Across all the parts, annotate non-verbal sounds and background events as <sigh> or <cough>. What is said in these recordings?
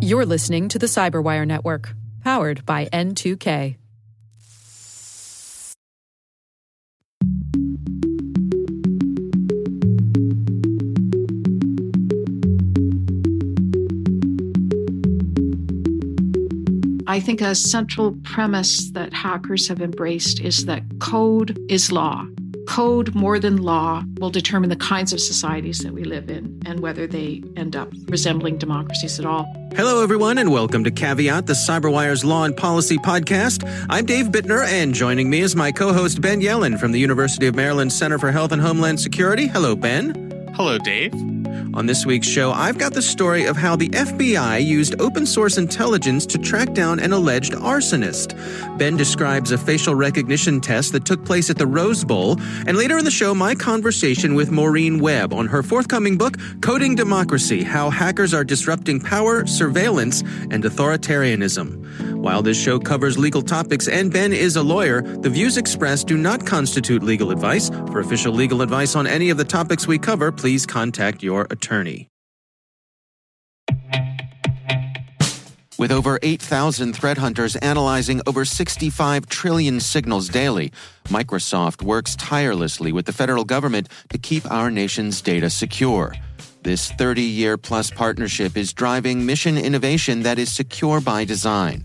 You're listening to the Cyberwire Network, powered by N2K. I think a central premise that hackers have embraced is that code is law. Code, more than law, will determine the kinds of societies that we live in and whether they end up resembling democracies at all. Hello, everyone, and welcome to Caveat, the Cyberwire's Law and Policy podcast. I'm Dave Bittner, and joining me is my co host, Ben Yelin from the University of Maryland Center for Health and Homeland Security. Hello, Ben. Hello, Dave. On this week's show, I've got the story of how the FBI used open source intelligence to track down an alleged arsonist. Ben describes a facial recognition test that took place at the Rose Bowl, and later in the show, my conversation with Maureen Webb on her forthcoming book, Coding Democracy How Hackers Are Disrupting Power, Surveillance, and Authoritarianism. While this show covers legal topics and Ben is a lawyer, the views expressed do not constitute legal advice. For official legal advice on any of the topics we cover, please contact your attorney. With over 8,000 threat hunters analyzing over 65 trillion signals daily, Microsoft works tirelessly with the federal government to keep our nation's data secure. This 30 year plus partnership is driving mission innovation that is secure by design.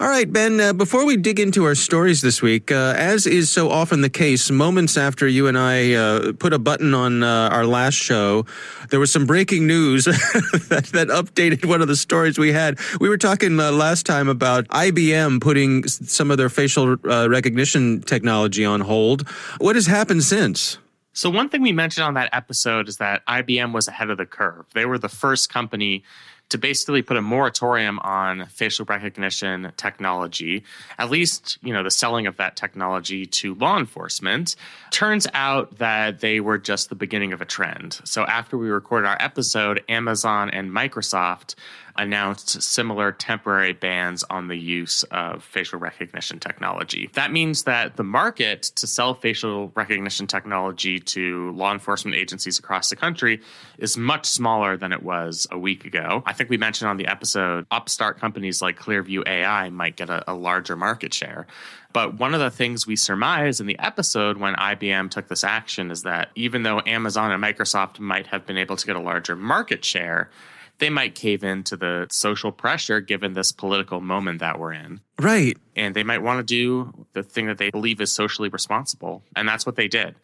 All right, Ben, uh, before we dig into our stories this week, uh, as is so often the case, moments after you and I uh, put a button on uh, our last show, there was some breaking news <laughs> that, that, updated one of the stories we had. We were talking uh, last time about IBM putting some of their facial uh, recognition technology on hold. What has happened since? So, one thing we mentioned on that episode is that IBM was ahead of the curve. They were the first company to basically put a moratorium on facial recognition technology, at least, you know, the selling of that technology to law enforcement. Turns out that they were just the beginning of a trend. So after we recorded our episode, Amazon and Microsoft announced similar temporary bans on the use of facial recognition technology. That means that the market to sell facial recognition technology to law enforcement agencies across the country is much smaller than it was a week ago. I think we mentioned on the episode upstart companies like Clearview AI might get a, a larger market share. But one of the things we surmise in the episode when IBM took this action is that even though Amazon and Microsoft might have been able to get a larger market share, they might cave in to the social pressure given this political moment that we're in. Right. And they might want to do the thing that they believe is socially responsible. And that's what they did.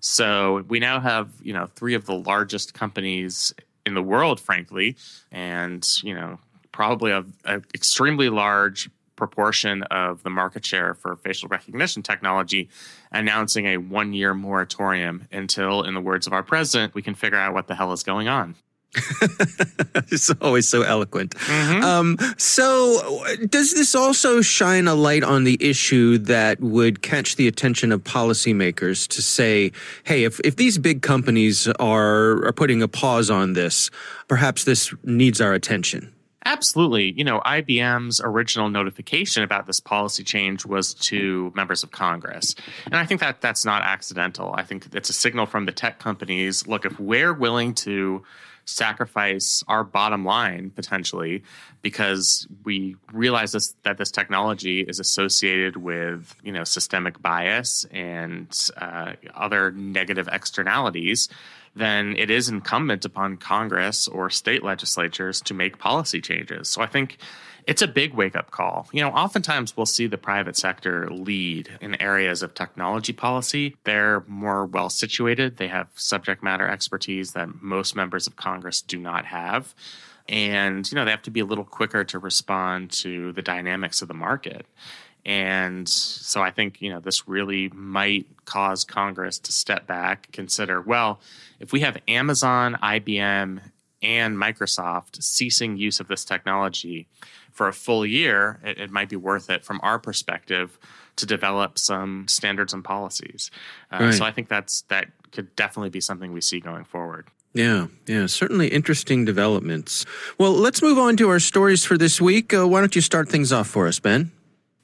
So we now have, you know, three of the largest companies in the world, frankly, and, you know, probably a, a extremely large proportion of the market share for facial recognition technology, announcing a one year moratorium until, in the words of our president, we can figure out what the hell is going on. <laughs> it's always so eloquent. Mm-hmm. Um, so, does this also shine a light on the issue that would catch the attention of policymakers to say, hey, if, if these big companies are, are putting a pause on this, perhaps this needs our attention? Absolutely. You know, IBM's original notification about this policy change was to members of Congress. And I think that that's not accidental. I think it's a signal from the tech companies look, if we're willing to sacrifice our bottom line potentially because we realize this, that this technology is associated with you know systemic bias and uh, other negative externalities then it is incumbent upon Congress or state legislatures to make policy changes. So I think it's a big wake up call. You know, oftentimes we'll see the private sector lead in areas of technology policy. They're more well situated, they have subject matter expertise that most members of Congress do not have. And, you know, they have to be a little quicker to respond to the dynamics of the market. And so I think, you know, this really might cause Congress to step back, consider, well, if we have Amazon, IBM, and Microsoft ceasing use of this technology for a full year, it, it might be worth it from our perspective to develop some standards and policies. Uh, right. So I think that's that could definitely be something we see going forward. Yeah, yeah, certainly interesting developments. Well, let's move on to our stories for this week. Uh, why don't you start things off for us, Ben?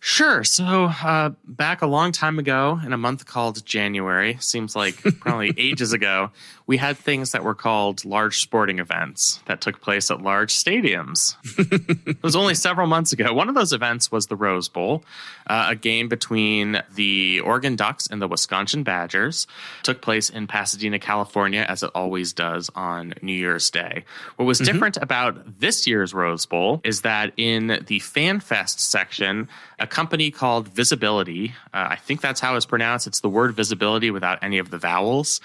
Sure. So, uh, back a long time ago in a month called January, seems like <laughs> probably ages ago, we had things that were called large sporting events that took place at large stadiums. <laughs> it was only several months ago. One of those events was the Rose Bowl, uh, a game between the Oregon Ducks and the Wisconsin Badgers. took place in Pasadena, California, as it always does on New Year's Day. What was mm-hmm. different about this year's Rose Bowl is that in the Fan Fest section, a company called VSBLTY, uh, I think that's how it's pronounced. It's the word visibility without any of the vowels.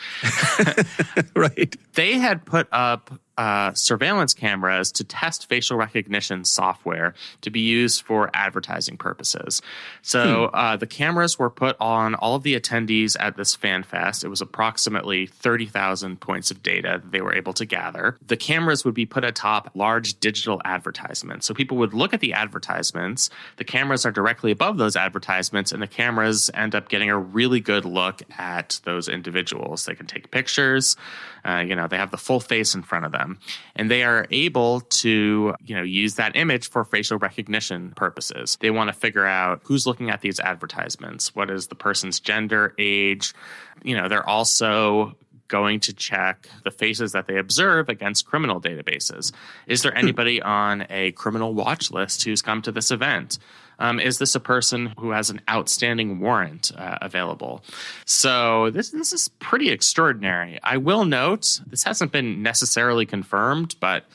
<laughs> right. They had put up uh, surveillance cameras to test facial recognition software to be used for advertising purposes. So hmm. uh, the cameras were put on all of the attendees at this fan fest. It was approximately 30,000 points of data that they were able to gather. The cameras would be put atop large digital advertisements. So people would look at the advertisements. The cameras are directly above those advertisements, and the cameras end up getting a really good look at those individuals. They can take pictures. Uh, you know, they have the full face in front of them, and they are able to, you know, use that image for facial recognition purposes. They want to figure out who's looking at these advertisements, what is the person's gender, age. You know, they're also going to check the faces that they observe against criminal databases. Is there hmm. anybody on a criminal watch list who's come to this event? Um, is this a person who has an outstanding warrant uh, available? So this this is pretty extraordinary. I will note this hasn't been necessarily confirmed, but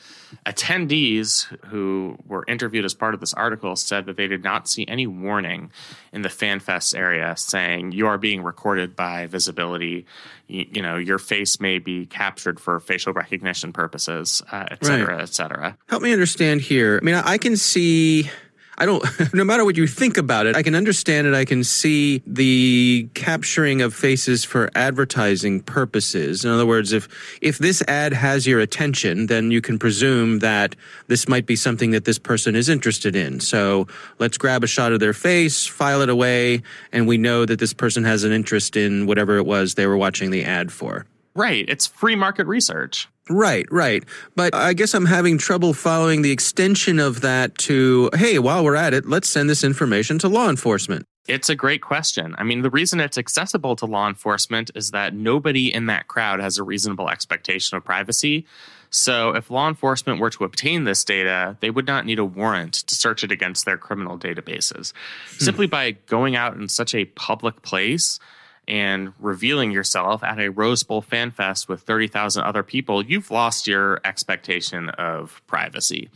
attendees who were interviewed as part of this article said that they did not see any warning in the FanFest area saying you are being recorded by VSBLTY. You, you know, your face may be captured for facial recognition purposes, uh, et cetera, right. et cetera. Help me understand here. I mean, I can see I don't, <laughs> no matter what you think about it, I can understand it. I can see the capturing of faces for advertising purposes. In other words, if, if this ad has your attention, then you can presume that this might be something that this person is interested in. So let's grab a shot of their face, file it away, and we know that this person has an interest in whatever it was they were watching the ad for. Right. It's free market research. Right, right. But I guess I'm having trouble following the extension of that to, hey, while we're at it, let's send this information to law enforcement. It's a great question. I mean, the reason it's accessible to law enforcement is that nobody in that crowd has a reasonable expectation of privacy. So, if law enforcement were to obtain this data, they would not need a warrant to search it against their criminal databases. Hmm. Simply by going out in such a public place, and revealing yourself at a Rose Bowl fan fest with 30,000 other people, you've lost your expectation of privacy.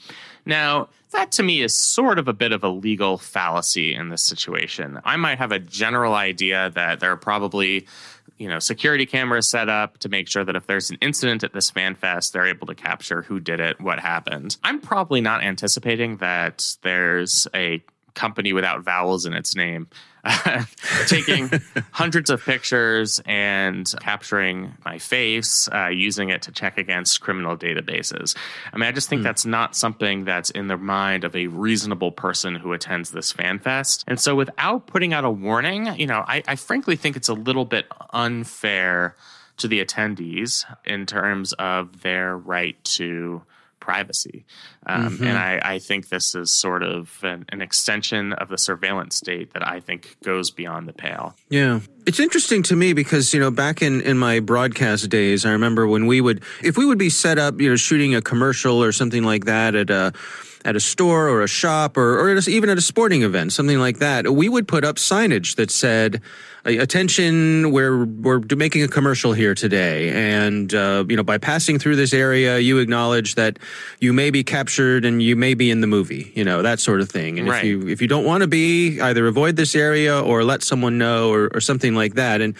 Now, that to me is sort of a bit of a legal fallacy in this situation. I might have a general idea that there are probably you know security cameras set up to make sure that if there's an incident at this fan fest they're able to capture who did it what happened i'm probably not anticipating that there's a company without vowels in its name <laughs> taking hundreds of pictures and capturing my face, uh, using it to check against criminal databases. I mean, I just think hmm. that's not something that's in the mind of a reasonable person who attends this fan fest. And so, without putting out a warning, you know, I, I frankly think it's a little bit unfair to the attendees in terms of their right to privacy. Um, mm-hmm. And I, I, think this is sort of an, an, extension of the surveillance state that I think goes beyond the pale. Yeah. It's interesting to me because, you know, back in, in my broadcast days, I remember when we would, if we would be set up, you know, shooting a commercial or something like that at a, at a store or a shop or, or even at a sporting event, something like that, we would put up signage that said, attention, we're, we're making a commercial here today. And, uh, you know, by passing through this area, you acknowledge that you may be captured and you may be in the movie, you know, that sort of thing. And right. if you, if you don't want to be, either avoid this area or let someone know or, or something like that. And,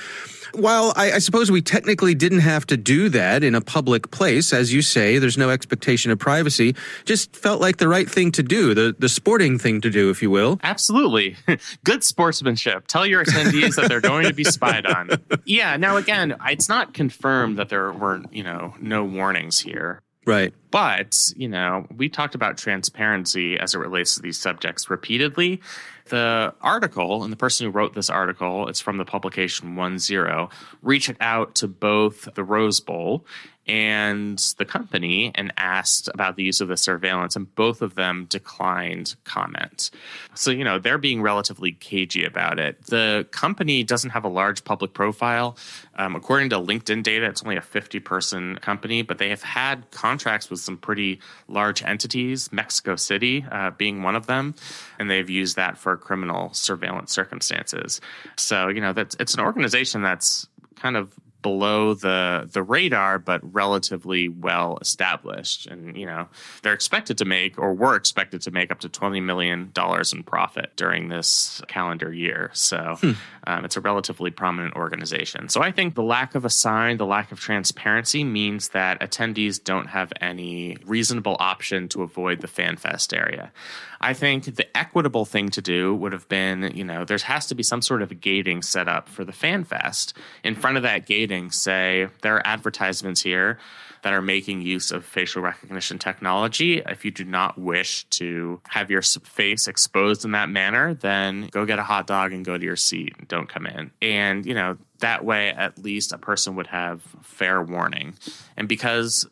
while I, I, suppose we technically didn't have to do that in a public place, as you say, there's no expectation of privacy. Just felt like the right thing to do, the the sporting thing to do, if you will. Absolutely, <laughs> good sportsmanship. Tell your attendees that they're going to be spied on. Yeah. Now, again, it's not confirmed that there were you know no warnings here. Right. But, you know, we talked about transparency as it relates to these subjects repeatedly. The article and the person who wrote this article, it's from the publication OneZero, reached out to both the Rose Bowl and the company and asked about the use of the surveillance, and both of them declined comment. So, you know, they're being relatively cagey about it. The company doesn't have a large public profile. Um, according to LinkedIn data, it's only a 50 person company, but they have had contracts with some pretty large entities, Mexico City uh, being one of them, and they've used that for criminal surveillance circumstances. So, you know, that's it's an organization that's kind of below the the radar but relatively well established. And you know they're expected to make or were expected to make up to 20 million dollars in profit during this calendar year. So hmm. um, it's a relatively prominent organization. So i think the lack of a sign the lack of transparency means that attendees don't have any reasonable option to avoid the fanfest area I think the equitable thing to do would have been, you know, there has to be some sort of gating set up for the fan fest. In front of that gating, say, there are advertisements here that are making use of facial recognition technology. If you do not wish to have your face exposed in that manner, then go get a hot dog and go to your seat and don't come in. And, you know, that way at least a person would have fair warning. And because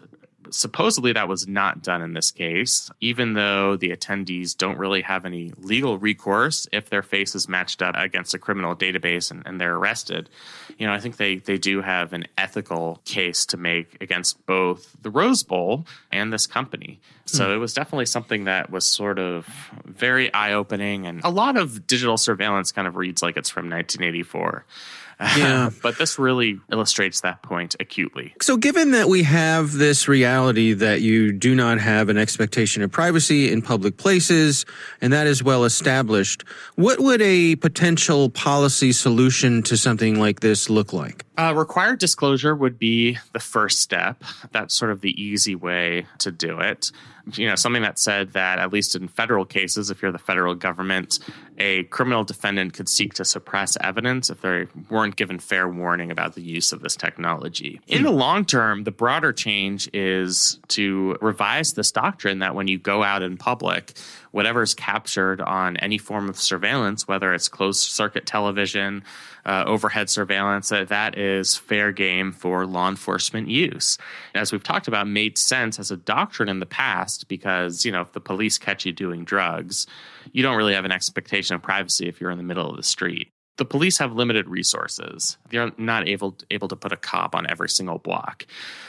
supposedly that was not done in this case, even though the attendees don't really have any legal recourse if their face is matched up against a criminal database and, and, they're arrested. You know, I think they, they do have an ethical case to make against both the Rose Bowl and this company. So mm. it was definitely something that was sort of very eye opening. And a lot of digital surveillance kind of reads like it's from 1984. Yeah. <laughs> but this really illustrates that point acutely. So, given that we have this reality that you do not have an expectation of privacy in public places, and that is well established, what would a potential policy solution to something like this look like? Uh, required disclosure would be the first step. That's sort of the easy way to do it you know something that said that at least in federal cases if you're the federal government a criminal defendant could seek to suppress evidence if they weren't given fair warning about the use of this technology. In the long term the broader change is to revise this doctrine that when you go out in public whatever's captured on any form of surveillance whether it's closed circuit television uh, overhead surveillance, that is fair game for law enforcement use. As we've talked about, made sense as a doctrine in the past because, you know, if the police catch you doing drugs, you don't really have an expectation of privacy if you're in the middle of the street the police have limited resources. They're not able able to put a cop on every single block.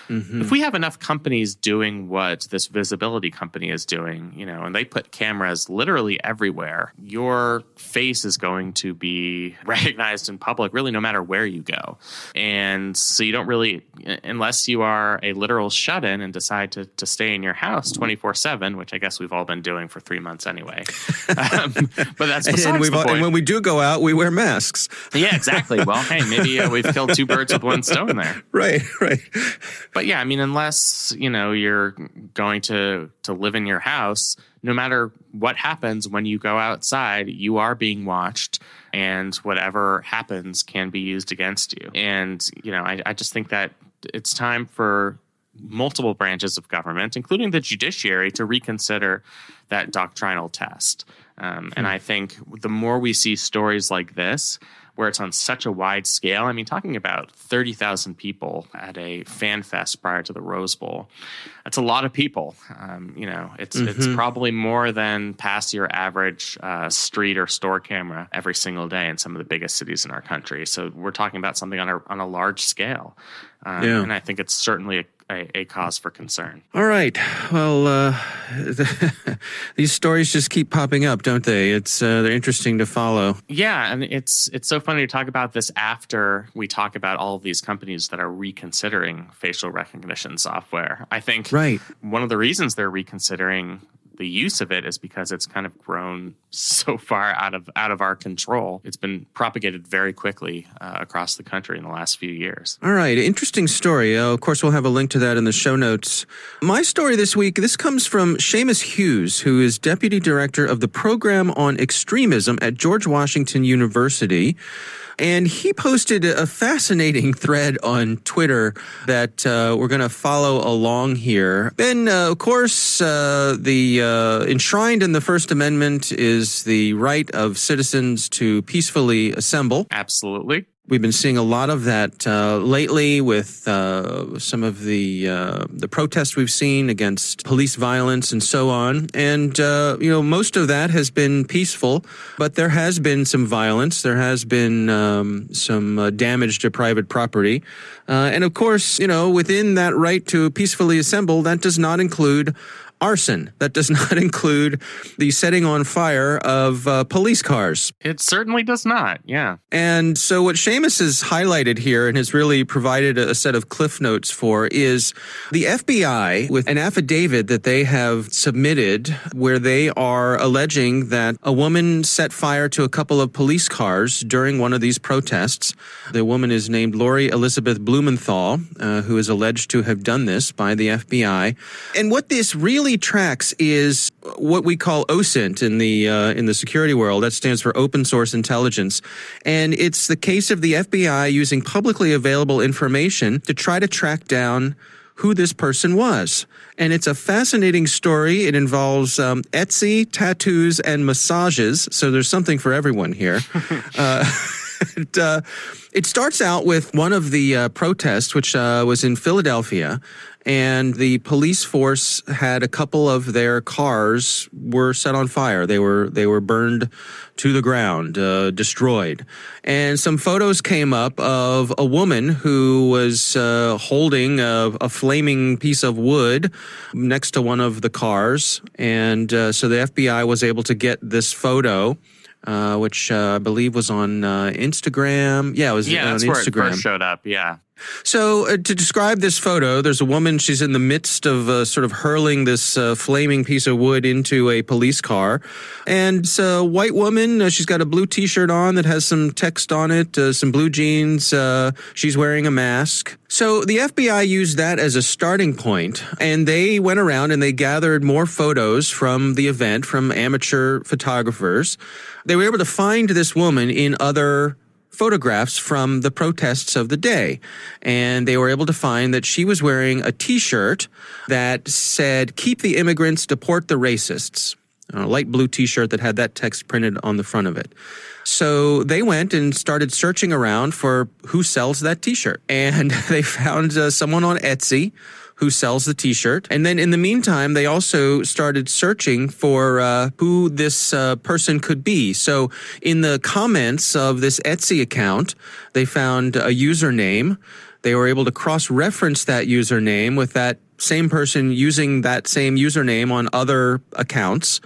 Mm-hmm. If we have enough companies doing what this VSBLTY company is doing, you know, and they put cameras literally everywhere, your face is going to be <laughs> recognized in public really no matter where you go. And so you don't really unless you are a literal shut-in and decide to to stay in your house 24/7, which I guess we've all been doing for 3 months anyway. <laughs> um, but that's and, and when we do go out, we wear masks masks. Yeah, exactly. Well, hey, maybe uh, we've killed two birds with one stone there. <laughs> Right, right. But yeah, I mean, unless you know you're going to to live in your house, no matter what happens when you go outside, you are being watched, and whatever happens can be used against you. And you know, I, I just think that it's time for multiple branches of government, including the judiciary, to reconsider that doctrinal test. Um, and hmm. I think the more we see stories like this, where it's on such a wide scale, I mean, talking about 30,000 people at a fan fest prior to the Rose Bowl, that's a lot of people. Um, you know, it's, mm-hmm. it's probably more than past your average uh, street or store camera every single day in some of the biggest cities in our country. So we're talking about something on a, on a large scale. Um, yeah. And I think it's certainly a a, a, cause for concern. All right. Well, uh, <laughs> these stories just keep popping up, don't they? It's uh, they're interesting to follow. Yeah, and it's it's so funny to talk about this after we talk about all of these companies that are reconsidering facial recognition software. I think right. one of the reasons they're reconsidering the use of it is because it's kind of grown so far out of out of our control. It's been propagated very quickly uh, across the country in the last few years. All right, interesting story. Uh, of course, we'll have a link to that in the show notes. My story this week. This comes from Seamus Hughes, who is deputy director of the program on extremism at George Washington University. And he posted a fascinating thread on Twitter that uh, we're going to follow along here. Then, uh, of course, uh, the uh, enshrined in the First Amendment is the right of citizens to peacefully assemble. Absolutely. We've been seeing a lot of that uh, lately with uh, some of the uh, the protests we've seen against police violence and so on. And uh, you know, most of that has been peaceful, but there has been some violence. There has been um, some uh, damage to private property, uh, and of course, you know, within that right to peacefully assemble, that does not include arson. That does <laughs> not include the setting on fire of uh, police cars. It certainly does not. Yeah. And so, what Seamus has highlighted here and has really provided a set of cliff notes for is the FBI with an affidavit that they have submitted where they are alleging that a woman set fire to a couple of police cars during one of these protests. The woman is named Lori Elizabeth Blumenthal, uh, who is alleged to have done this by the FBI. And what this really tracks is what we call OSINT in the uh, in the security world. That stands for Open Source Intelligence, and it's the case of the FBI using publicly available information to try to track down who this person was. And it's a fascinating story. It involves um, Etsy, tattoos, and massages. So there's something for everyone here. <laughs> uh, <laughs> it, uh, it starts out with one of the uh, protests, which uh, was in Philadelphia, and the police force had a couple of their cars were set on fire. They were they were burned to the ground, uh, destroyed. And some photos came up of a woman who was uh, holding a, a, flaming piece of wood next to one of the cars, and uh, so the FBI was able to get this photo. Uh, which uh, I believe was on uh, Instagram. Yeah, it was yeah, on that's Instagram. where it first showed up. Yeah. So, uh, to describe this photo, there's a woman. She's in the midst of uh, sort of hurling this uh, flaming piece of wood into a police car. And it's a white woman. Uh, she's got a blue t shirt on that has some text on it, uh, some blue jeans. Uh, she's wearing a mask. So, the FBI used that as a starting point, and they went around and they gathered more photos from the event from amateur photographers. They were able to find this woman in other photographs from the protests of the day. And they were able to find that she was wearing a t shirt that said, Keep the immigrants, deport the racists. A light blue t shirt that had that text printed on the front of it. So they went and started searching around for who sells that t shirt. And <laughs> they found uh, someone on Etsy who sells the T-shirt. And then in the meantime, they also started searching for uh, who this uh, person could be. So in the comments of this Etsy account, they found a username. They were able to cross-reference that username with that same person using that same username on other accounts.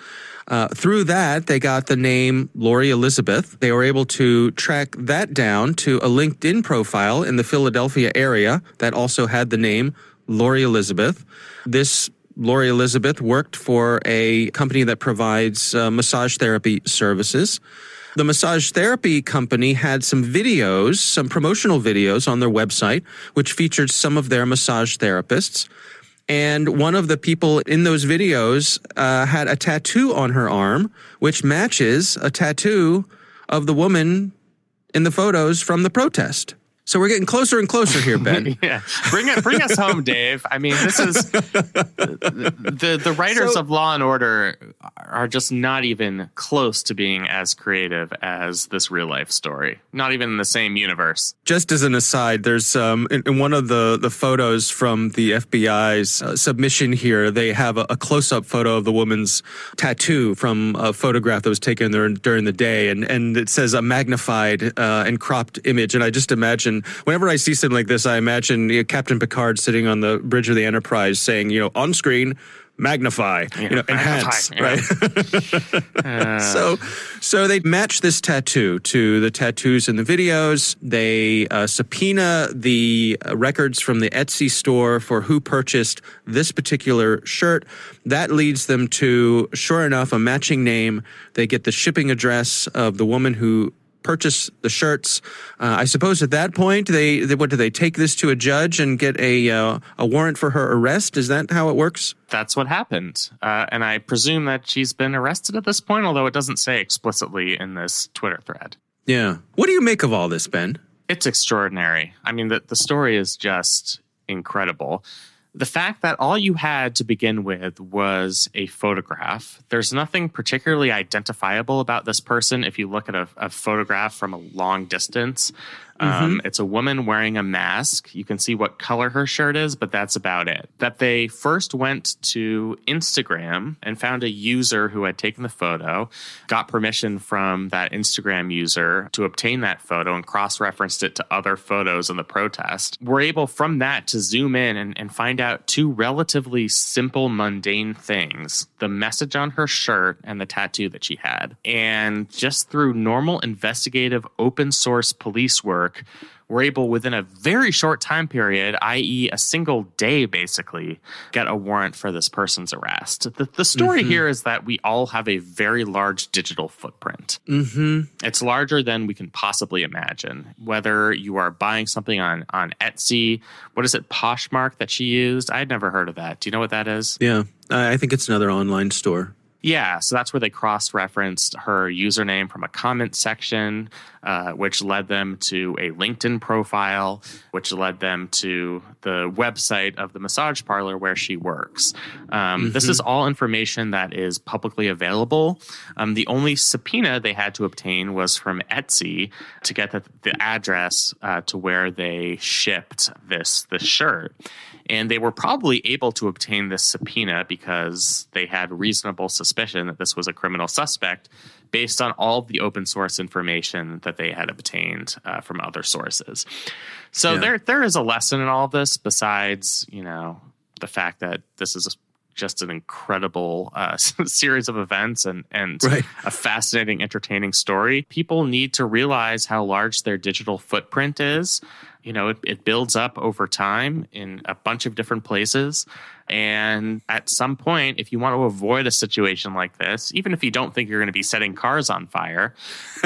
Uh, through that, they got the name Lori Elizabeth. They were able to track that down to a LinkedIn profile in the Philadelphia area that also had the name Lori Elizabeth. This Lori Elizabeth worked for a company that provides uh, massage therapy services. The massage therapy company had some videos, some promotional videos on their website, which featured some of their massage therapists. And one of the people in those videos uh, had a tattoo on her arm, which matches a tattoo of the woman in the photos from the protest. So we're getting closer and closer here, <laughs> Ben. yeah, bring it, bring us home, Dave. I mean, this is the the writers so, of Law and Order are just not even close to being as creative as this real life story. Not even in the same universe. Just as an aside, there's um, in, in one of the the photos from the FBI's uh, submission here, they have a, a close up photo of the woman's tattoo from a photograph that was taken there during the day, and and it says a magnified uh, and cropped image, and I just imagine whenever I see something like this, I imagine you know, Captain Picard sitting on the bridge of the Enterprise saying, you know, on screen, magnify, yeah, you know, enhance, yeah. right? uh. <laughs> So, so they match this tattoo to the tattoos in the videos. They uh, subpoena the records from the Etsy store for who purchased this particular shirt. That leads them to, sure enough, a matching name. They get the shipping address of the woman who purchase the shirts. Uh, I suppose at that point, they, they, what do they take this to a judge and get a uh, a warrant for her arrest? Is that how it works? That's what happened, uh, and I presume that she's been arrested at this point, although it doesn't say explicitly in this Twitter thread. Yeah. What do you make of all this, Ben? It's extraordinary. I mean, the, the story is just incredible. The fact that all you had to begin with was a photograph. There's nothing particularly identifiable about this person if you look at a, a photograph from a long distance. Um, mm-hmm. It's a woman wearing a mask. You can see what color her shirt is, but that's about it. That they first went to Instagram and found a user who had taken the photo, got permission from that Instagram user to obtain that photo and cross referenced it to other photos in the protest. We're able from that to zoom in and, and find out two relatively simple, mundane things the message on her shirt and the tattoo that she had. And just through normal investigative open source police work, work were able within a very short time period, i.e., a single day, basically, get a warrant for this person's arrest. The, the story mm-hmm. here is that we all have a very large digital footprint. Mm-hmm. It's larger than we can possibly imagine. Whether you are buying something on on Etsy, what is it, Poshmark that she used? I'd never heard of that. Do you know what that is? Yeah, I think it's another online store. Yeah, so that's where they cross referenced her username from a comment section, uh, which led them to a LinkedIn profile, which led them to the website of the massage parlor where she works. Um, mm-hmm. This is all information that is publicly available. Um, the only subpoena they had to obtain was from Etsy to get the, the address uh, to where they shipped this this shirt. And they were probably able to obtain this subpoena because they had reasonable suspicion that this was a criminal suspect based on all the open source information that they had obtained uh, from other sources. So yeah. there there is a lesson in all of this besides, you know, the fact that this is just an incredible uh, <laughs> series of events and and right. a fascinating, entertaining story. People need to realize how large their digital footprint is you know, it, it builds up over time in a bunch of different places. And at some point, if you want to avoid a situation like this, even if you don't think you're going to be setting cars on fire,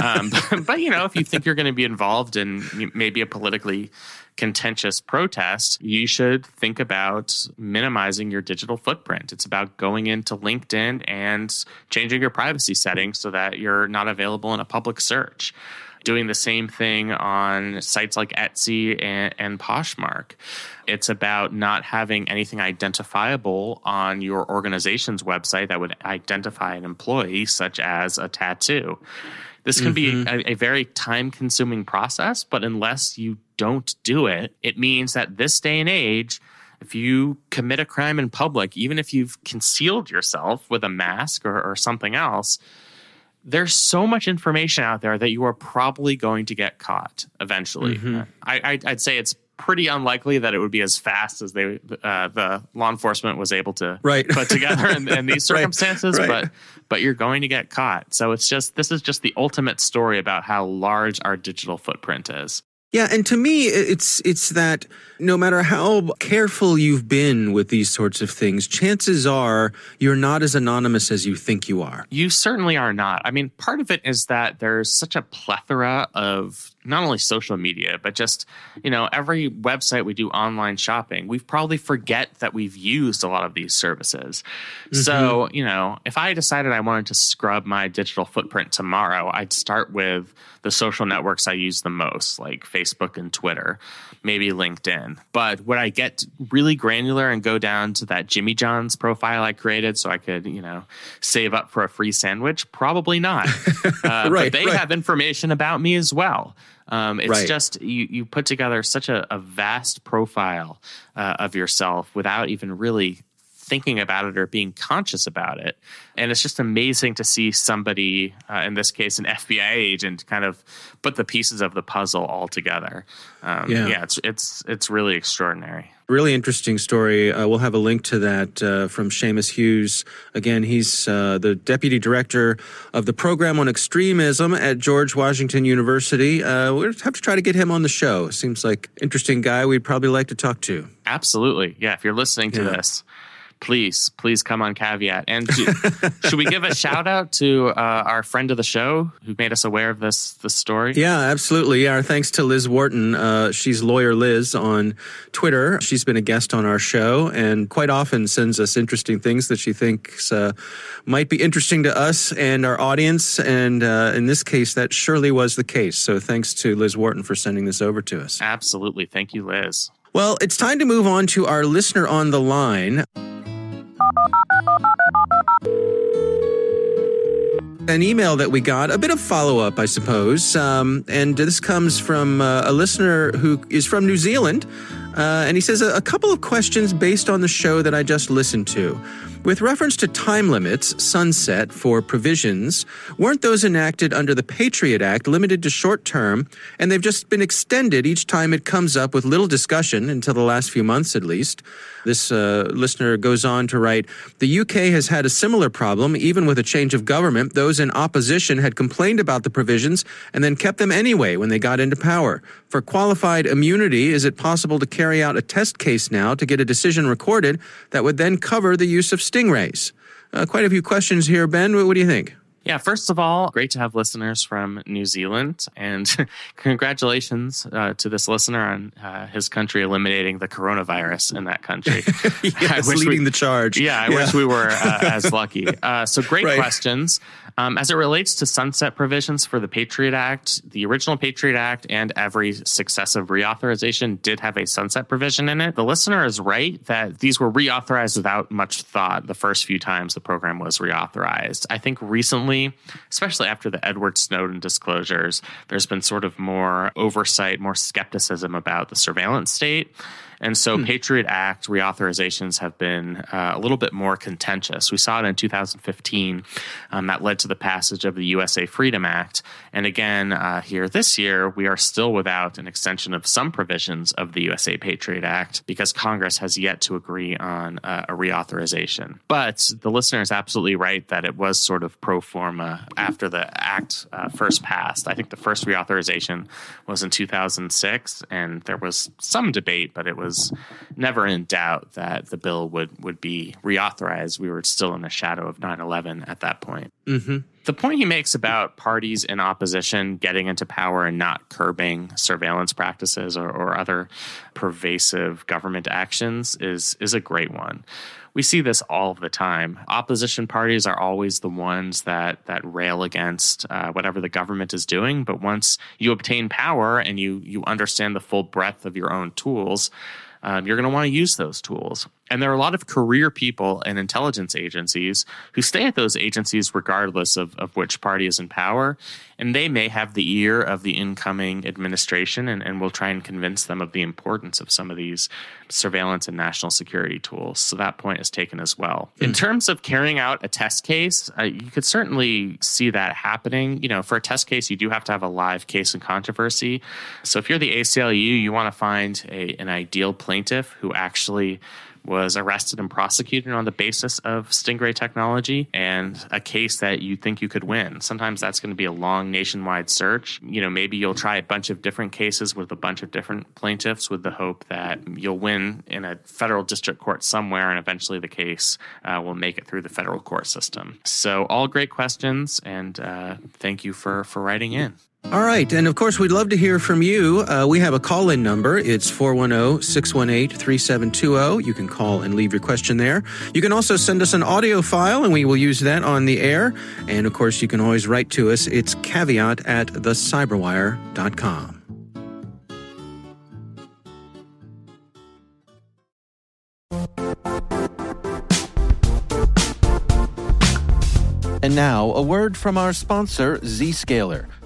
um, <laughs> but, but, you know, if you think you're going to be involved in maybe a politically contentious protest, you should think about minimizing your digital footprint. It's about going into LinkedIn and changing your privacy settings so that you're not available in a public search doing the same thing on sites like Etsy and, and Poshmark. It's about not having anything identifiable on your organization's website that would identify an employee, such as a tattoo. This can mm-hmm. be a, a very time consuming process, but unless you don't do it, it means that this day and age, if you commit a crime in public, even if you've concealed yourself with a mask or, or something else, there's so much information out there that you are probably going to get caught eventually. Mm-hmm. I, would say it's pretty unlikely that it would be as fast as they uh, the law enforcement was able to right. put together in, in these <laughs> circumstances. right. But but you're going to get caught. So it's just this is just the ultimate story about how large our digital footprint is. Yeah, and to me, it's it's that no matter how careful you've been with these sorts of things, chances are you're not as anonymous as you think you are. You certainly are not. I mean, part of it is that there's such a plethora of not only social media, but just, you know, every website we do online shopping, we probably forget that we've used a lot of these services. Mm-hmm. So, you know, if I decided I wanted to scrub my digital footprint tomorrow, I'd start with the social networks I use the most, like Facebook and Twitter, maybe LinkedIn. But would I get really granular and go down to that Jimmy John's profile I created so I could, you know, save up for a free sandwich? Probably not. <laughs> Uh, right, but they right. have information about me as well. Um, it's right. just you, you put together such a, a vast profile uh, of yourself without even really thinking about it or being conscious about it. And it's just amazing to see somebody, uh, in this case, an FBI agent, kind of put the pieces of the puzzle all together. Um, yeah. yeah, it's it's it's really extraordinary. Really interesting story. Uh, we'll have a link to that uh, from Seamus Hughes. Again, he's uh, the deputy director of the program on extremism at George Washington University. Uh, we'll have to try to get him on the show. Seems like interesting guy. We'd probably like to talk to. Absolutely, yeah. If you're listening to yeah. this, Please, please come on Caveat. And <laughs> should we give a shout out to uh, our friend of the show who made us aware of this this story? Yeah, absolutely. Yeah, our thanks to Liz Wharton. Uh, she's lawyer Liz on Twitter. She's been a guest on our show and quite often sends us interesting things that she thinks uh, might be interesting to us and our audience. And uh, in this case, that surely was the case. So thanks to Liz Wharton for sending this over to us. Absolutely. Thank you, Liz. Well, it's time to move on to our listener on the line. An email that we got, a bit of follow up, I suppose. Um, and this comes from uh, a listener who is from New Zealand. Uh, and he says a, couple of questions based on the show that I just listened to. With reference to time limits, sunset for provisions, weren't those enacted under the Patriot Act limited to short term, and they've just been extended each time it comes up with little discussion until the last few months at least? This uh, listener goes on to write The UK has had a similar problem, even with a change of government. Those in opposition had complained about the provisions and then kept them anyway when they got into power. For qualified immunity, is it possible to carry out a test case now to get a decision recorded that would then cover the use of stingrays? Uh, quite a few questions here, Ben. What, what do you think? Yeah, first of all, great to have listeners from New Zealand, and <laughs> congratulations uh, to this listener on uh, his country eliminating the coronavirus in that country. <laughs> <laughs> yes, leading we, the charge. Yeah, I yeah. wish we were uh, as lucky. Uh, so, great right. questions. Um, as it relates to sunset provisions for the Patriot Act, the original Patriot Act and every successive reauthorization did have a sunset provision in it. The listener is right that these were reauthorized without much thought the first few times the program was reauthorized. I think recently, especially after the Edward Snowden disclosures, there's been sort of more oversight, more skepticism about the surveillance state. And so hmm. Patriot Act reauthorizations have been uh, a little bit more contentious. We saw it in 2015. Um, that led to the passage of the USA Freedom Act. And again, uh, here this year, we are still without an extension of some provisions of the USA Patriot Act because Congress has yet to agree on uh, a reauthorization. But the listener is absolutely right that it was sort of pro forma after the act uh, first passed. I think the first reauthorization was in 2006, and there was some debate, but it was was never in doubt that the bill would, would be reauthorized. We were still in the shadow of 9 11 at that point. Mm-hmm. The point he makes about parties in opposition getting into power and not curbing surveillance practices or, or other pervasive government actions is, is a great one we see this all the time. Opposition parties are always the ones that that rail against uh, whatever the government is doing. But once you obtain power and you you understand the full breadth of your own tools, um, you're going to want to use those tools. And there are a lot of career people in intelligence agencies who stay at those agencies regardless of, of which party is in power. And they may have the ear of the incoming administration and, and will try and convince them of the importance of some of these surveillance and national security tools. So that point is taken as well. In hmm. terms of carrying out a test case, uh, you could certainly see that happening. You know, for a test case, you do have to have a live case and controversy. So if you're the ACLU, you want to find a, an ideal plaintiff who actually was arrested and prosecuted on the basis of Stingray technology and a case that you think you could win. Sometimes that's going to be a long nationwide search. You know, maybe you'll try a bunch of different cases with a bunch of different plaintiffs with the hope that you'll win in a federal district court somewhere and eventually the case uh, will make it through the federal court system. So, all great questions, and uh, thank you for, for writing in. All right. And of course, we'd love to hear from you. Uh, we have a call in number. It's 410 618 3720. You can call and leave your question there. You can also send us an audio file, and we will use that on the air. And of course, you can always write to us. It's caveat at thecyberwire.com. And now, a word from our sponsor, Zscaler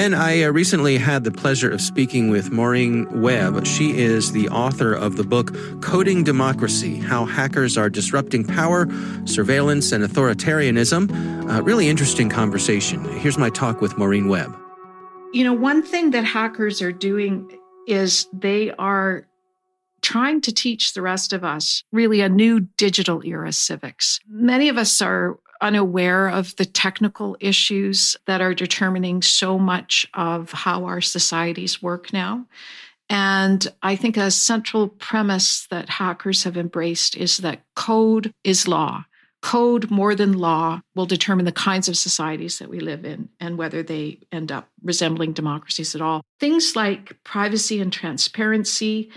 Ben, I uh, recently had the pleasure of speaking with Maureen Webb. She is the author of the book Coding Democracy How Hackers Are Disrupting Power, Surveillance, and Authoritarianism. Uh, really interesting conversation. Here's my talk with Maureen Webb. You know, one thing that hackers are doing is they are trying to teach the rest of us really a new digital era civics. Many of us are unaware of the technical issues that are determining so much of how our societies work now. And I think a central premise that hackers have embraced is that code is law. Code, more than law, will determine the kinds of societies that we live in and whether they end up resembling democracies at all. Things like privacy and transparency,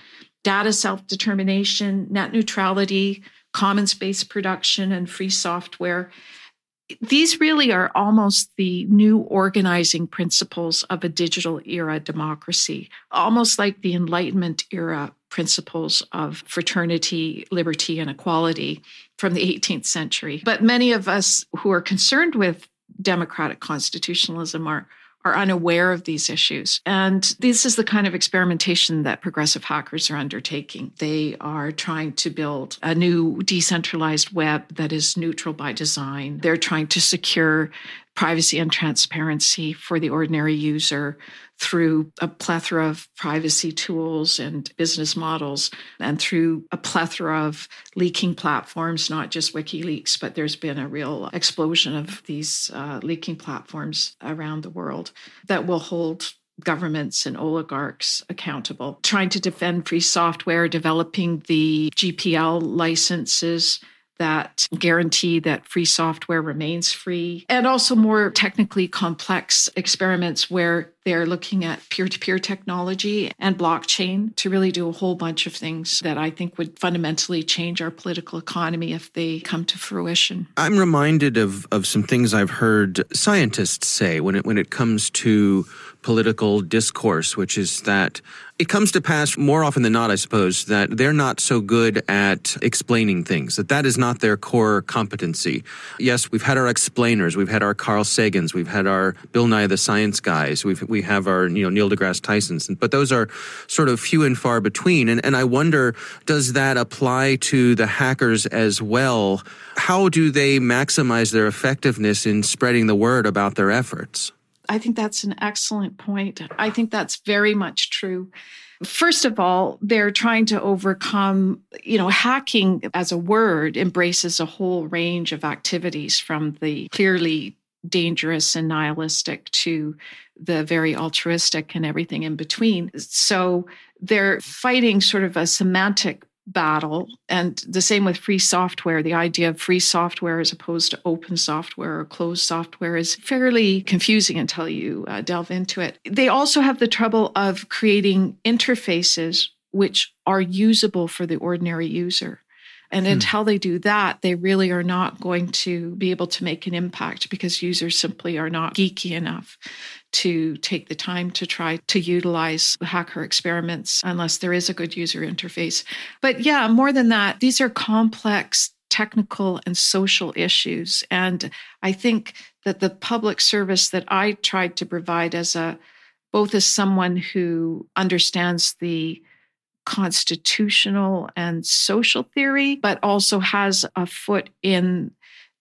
data self determination, net neutrality, commons based production, and free software these really are almost the new organizing principles of a digital era democracy, almost like the Enlightenment era principles of fraternity, liberty, and equality from the 18th century. But many of us who are concerned with democratic constitutionalism are are unaware of these issues. And this is the kind of experimentation that progressive hackers are undertaking. They are trying to build a new decentralized web that is neutral by design. They're trying to secure privacy and transparency for the ordinary user through a plethora of privacy tools and business models, and through a plethora of leaking platforms, not just WikiLeaks, but there's been a real explosion of these uh, leaking platforms around the world that will hold governments and oligarchs accountable. Trying to defend free software, developing the GPL licenses that guarantee that free software remains free, and also more technically complex experiments where they're looking at peer to peer technology and blockchain to really do a whole bunch of things that I think would fundamentally change our political economy if they come to fruition. I'm reminded of, of some things I've heard scientists say when it, when it comes to political discourse, which is that it comes to pass more often than not, I suppose, that they're not so good at explaining things, that that is not their core competency. Yes, we've had our explainers, we've had our Carl Sagans, we've had our Bill Nye the Science Guys, we've, we have our, you know, Neil deGrasse Tyson's, but those are sort of few and far between. And, and I wonder, does that apply to the hackers as well? How do they maximize their effectiveness in spreading the word about their efforts? I think that's an excellent point. I think that's very much true. First of all, they're trying to overcome, you know, hacking as a word embraces a whole range of activities from the clearly dangerous and nihilistic to the very altruistic and everything in between. So they're fighting sort of a semantic battle. And the same with free software. The idea of free software as opposed to open software or closed software is fairly confusing until you uh, delve into it. They also have the trouble of creating interfaces which are usable for the ordinary user. And hmm. until they do that, they really are not going to be able to make an impact because users simply are not geeky enough to take the time to try to utilize hacker experiments unless there is a good user interface. But yeah, more than that, these are complex technical and social issues. And I think that the public service that I tried to provide as a both as someone who understands the constitutional and social theory, but also has a foot in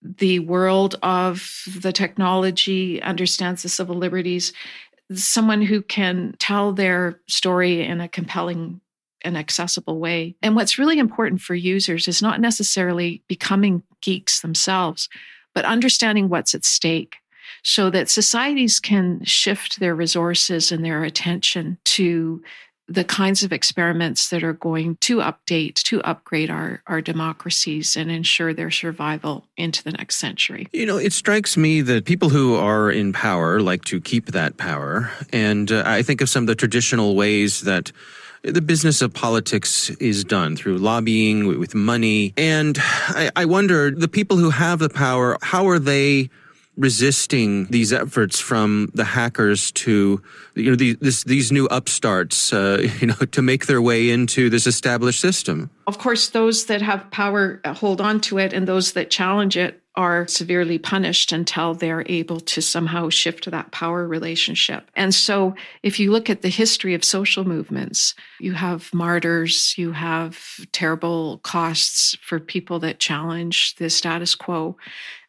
the world of the technology, understands the civil liberties, someone who can tell their story in a compelling and accessible way. And what's really important for users is not necessarily becoming geeks themselves, but understanding what's at stake so that societies can shift their resources and their attention to the kinds of experiments that are going to update, to upgrade our, our democracies and ensure their survival into the next century. You know, it strikes me that people who are in power like to keep that power. And uh, I think of some of the traditional ways that the business of politics is done through lobbying with money. And I, I wonder the people who have the power, how are they resisting these efforts from the hackers to you know these this, these new upstarts uh, <laughs> you know to make their way into this established system of course those that have power hold on to it and those that challenge it are severely punished until they're able to somehow shift that power relationship. And so, if you look at the history of social movements, you have martyrs, you have terrible costs for people that challenge the status quo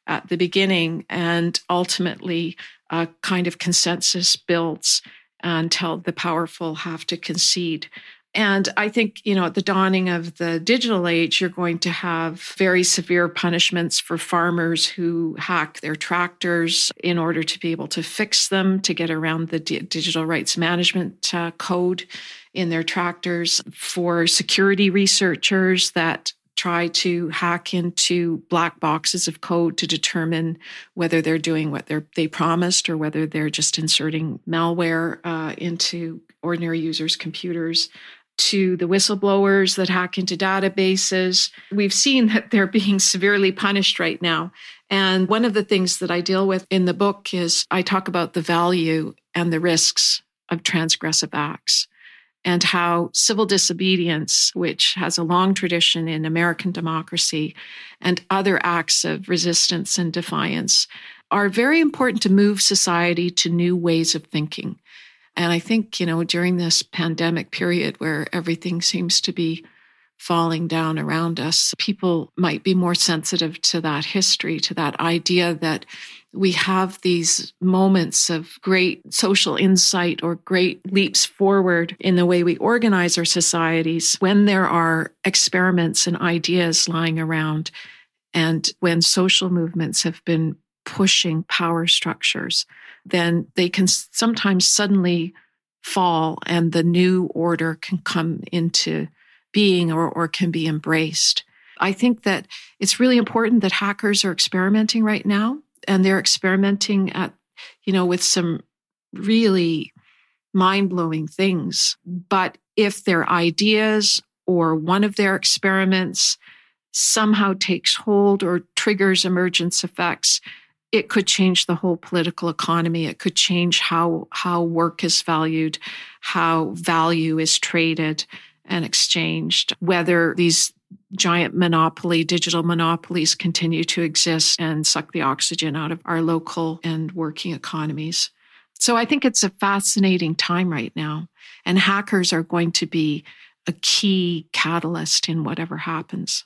at the beginning, and ultimately, a kind of consensus builds until the powerful have to concede. And I think, you know, at the dawning of the digital age, you're going to have very severe punishments for farmers who hack their tractors in order to be able to fix them, to get around the D- digital rights management uh, code in their tractors, for security researchers that try to hack into black boxes of code to determine whether they're doing what they they promised or whether they're just inserting malware uh, into ordinary users' computers to the whistleblowers that hack into databases. We've seen that they're being severely punished right now. And one of the things that I deal with in the book is I talk about the value and the risks of transgressive acts and how civil disobedience, which has a long tradition in American democracy, and other acts of resistance and defiance are very important to move society to new ways of thinking. And I think, you know, during this pandemic period where everything seems to be falling down around us, people might be more sensitive to that history, to that idea that we have these moments of great social insight or great leaps forward in the way we organize our societies when there are experiments and ideas lying around and when social movements have been pushing power structures then they can sometimes suddenly fall and the new order can come into being or, or can be embraced. I think that it's really important that hackers are experimenting right now and they're experimenting at, you know, with some really mind blowing things. But if their ideas or one of their experiments somehow takes hold or triggers emergence effects, it could change the whole political economy. It could change how how work is valued, how value is traded and exchanged, whether these giant monopoly, digital monopolies continue to exist and suck the oxygen out of our local and working economies. So I think it's a fascinating time right now. And hackers are going to be a key catalyst in whatever happens.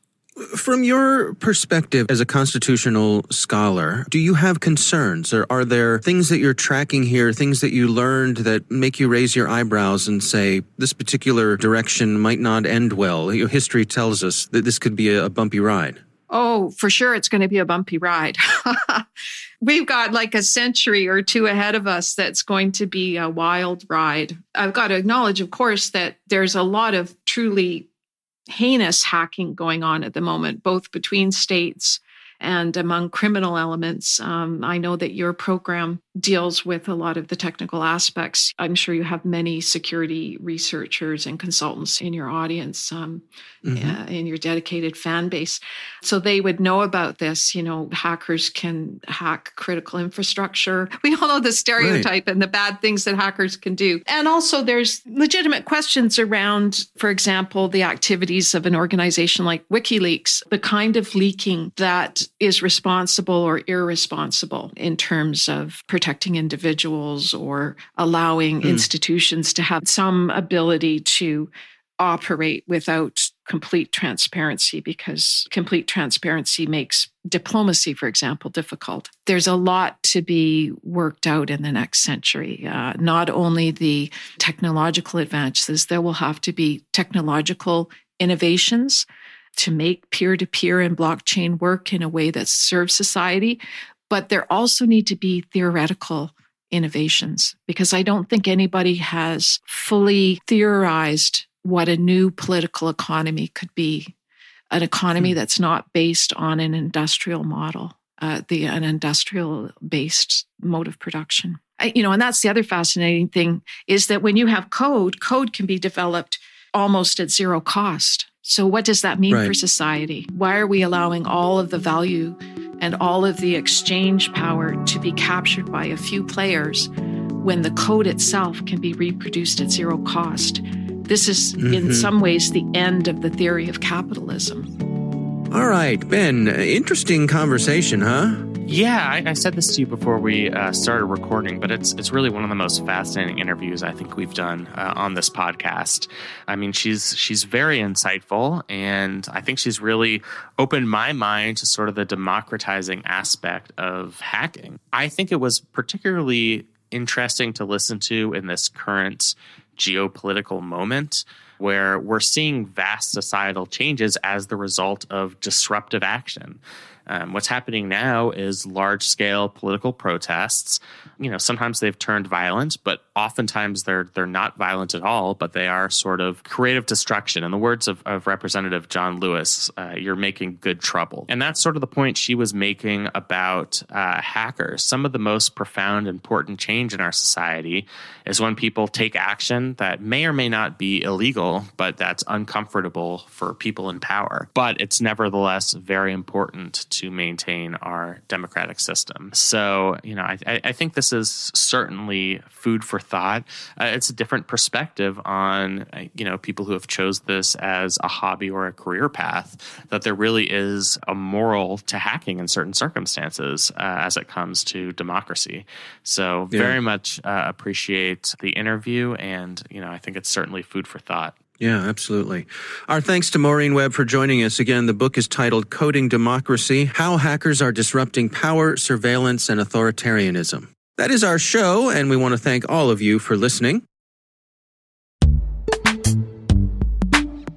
From your perspective as a constitutional scholar, do you have concerns or are there things that you're tracking here, things that you learned that make you raise your eyebrows and say, this particular direction might not end well? Your history tells us that this could be a bumpy ride. Oh, for sure, it's going to be a bumpy ride. <laughs> We've got like a century or two ahead of us that's going to be a wild ride. I've got to acknowledge, of course, that there's a lot of truly heinous hacking going on at the moment, both between states and among criminal elements. Um, I know that your program deals with a lot of the technical aspects. I'm sure you have many security researchers and consultants in your audience, um, mm-hmm. uh, in your dedicated fan base. So they would know about this. You know, hackers can hack critical infrastructure. <laughs> We all know the stereotype right. and the bad things that hackers can do. And also, there's legitimate questions around, for example, the activities of an organization like WikiLeaks, the kind of leaking that is responsible or irresponsible in terms of protecting individuals or allowing mm. institutions to have some ability to operate without complete transparency because complete transparency makes diplomacy, for example, difficult. There's a lot to be worked out in the next century. Uh, not only the technological advances, there will have to be technological innovations to make peer to peer and blockchain work in a way that serves society. But there also need to be theoretical innovations because I don't think anybody has fully theorized what a new political economy could be an economy hmm. that's not based on an industrial model, uh, the an industrial based mode of production. I, you know, and that's the other fascinating thing is that when you have code, code can be developed almost at zero cost. So, what does that mean right. for society? Why are we allowing all of the value and all of the exchange power to be captured by a few players when the code itself can be reproduced at zero cost. This is, mm-hmm. in some ways, the end of the theory of capitalism. All right, Ben, interesting conversation, huh? Yeah, I, I, said this to you before we uh, started recording, but it's it's really one of the most fascinating interviews I think we've done uh, on this podcast. I mean, she's she's very insightful, and I think she's really opened my mind to sort of the democratizing aspect of hacking. I think it was particularly interesting to listen to in this current geopolitical moment where we're seeing vast societal changes as the result of disruptive action. Um, what's happening now is large scale political protests. You know, sometimes they've turned violent, but oftentimes they're they're not violent at all, but they are sort of creative destruction. In the words of, of Representative John Lewis, uh, you're making good trouble, and that's sort of the point she was making about uh, hackers. Some of the most profound, important change in our society is when people take action that may or may not be illegal, but that's uncomfortable for people in power. But it's nevertheless very important to maintain our democratic system. So, you know, I, I think this is certainly food for thought. Uh, it's a different perspective on, uh, you know, people who have chose this as a hobby or a career path, that there really is a moral to hacking in certain circumstances uh, as it comes to democracy. So, yeah. very much uh, appreciate the interview. And, you know, I think it's certainly food for thought. Yeah, absolutely. Our thanks to Maureen Webb for joining us. Again, the book is titled Coding Democracy How Hackers Are Disrupting Power, Surveillance, and Authoritarianism. That is our show, and we want to thank all of you for listening.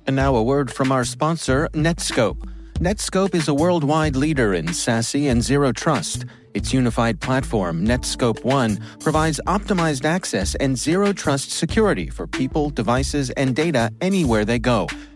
And now a word from our sponsor, Netskope. Netskope is a worldwide leader in SASE and zero trust. Its unified platform, Netskope One, provides optimized access and zero trust security for people, devices, and data anywhere they go,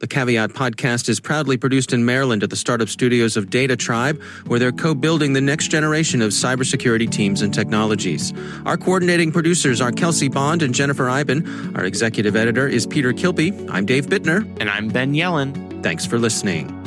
The Caveat podcast is proudly produced in Maryland at the startup studios of DataTribe, where they're co building the next generation of cybersecurity teams and technologies. Our coordinating producers are Kelsey Bond and Jennifer Eiben. Our executive editor is Peter Kilpe. I'm Dave Bittner. And I'm Ben Yelin. Thanks for listening.